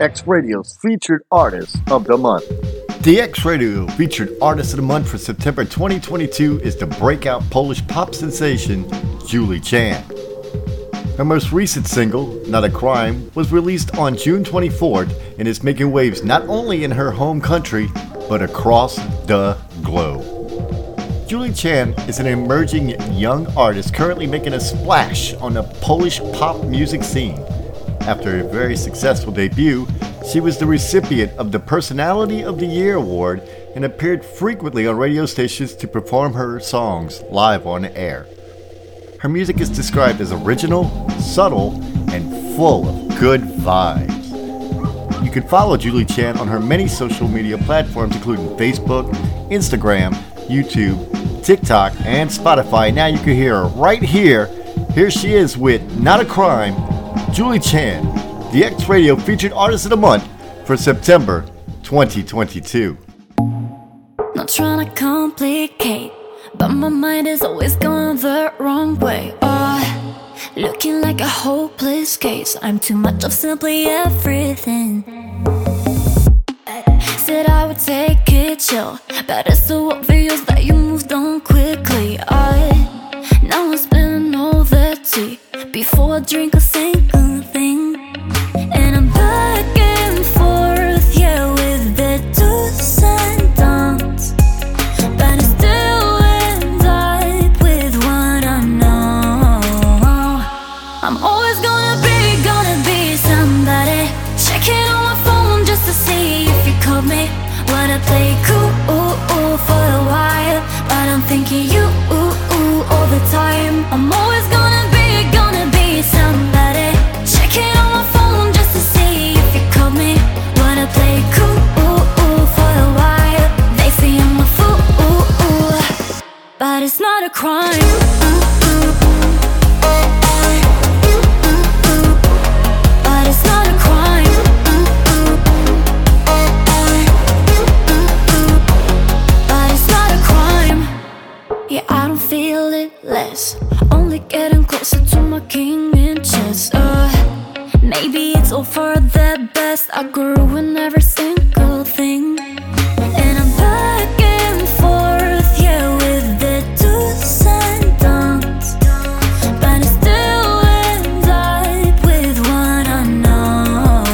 X Radio's featured artist of the month. The X Radio featured artist of the month for September 2022 is the breakout Polish pop sensation Julie Chan. Her most recent single, Not a Crime, was released on June 24th and is making waves not only in her home country, but across the globe. Julie Chan is an emerging young artist currently making a splash on the Polish pop music scene. After a very successful debut, she was the recipient of the Personality of the Year award and appeared frequently on radio stations to perform her songs live on air. Her music is described as original, subtle, and full of good vibes. You can follow Julie Chan on her many social media platforms, including Facebook, Instagram, YouTube, TikTok, and Spotify. Now you can hear her right here. Here she is with Not a Crime, Julie Chan, the X Radio featured artist of the month for September 2022. Not trying to complicate, but my mind is always going the wrong way. Oh, looking like a hopeless case. I'm too much of simply everything. Uh, said I would take it chill, but it's so obvious that you you me. Wanna play cool for a while, but I'm thinking you all the time. I'm it. Only getting closer to my king inches. Uh, maybe it's all for the best. I grew in every single thing. And I'm back and forth, yeah, with the do's and don'ts. But I still end up with what I know.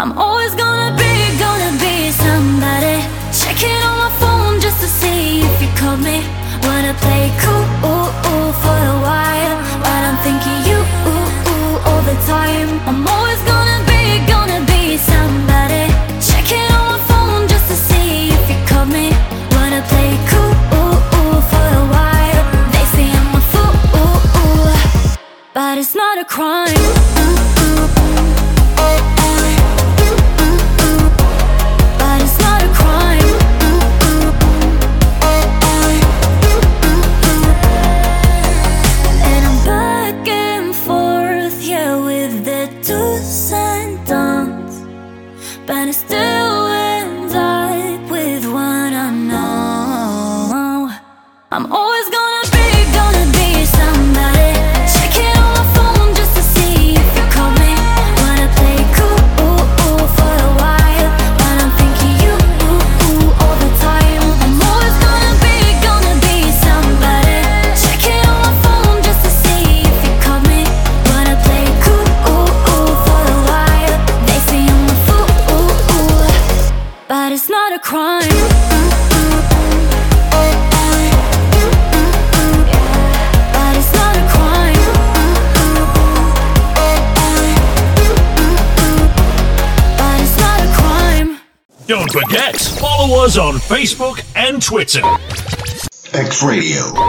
I'm always gonna be, gonna be somebody. Checking on my phone just to see if you called me. Wanna play cool for a while, but I'm thinking you all the time. I'm always gonna be, gonna be somebody. Checking on my phone just to see if you called me. Wanna play cool for a while. They say I'm a fool, but it's not a crime. Don't forget, follow us on Facebook and Twitter. X Radio.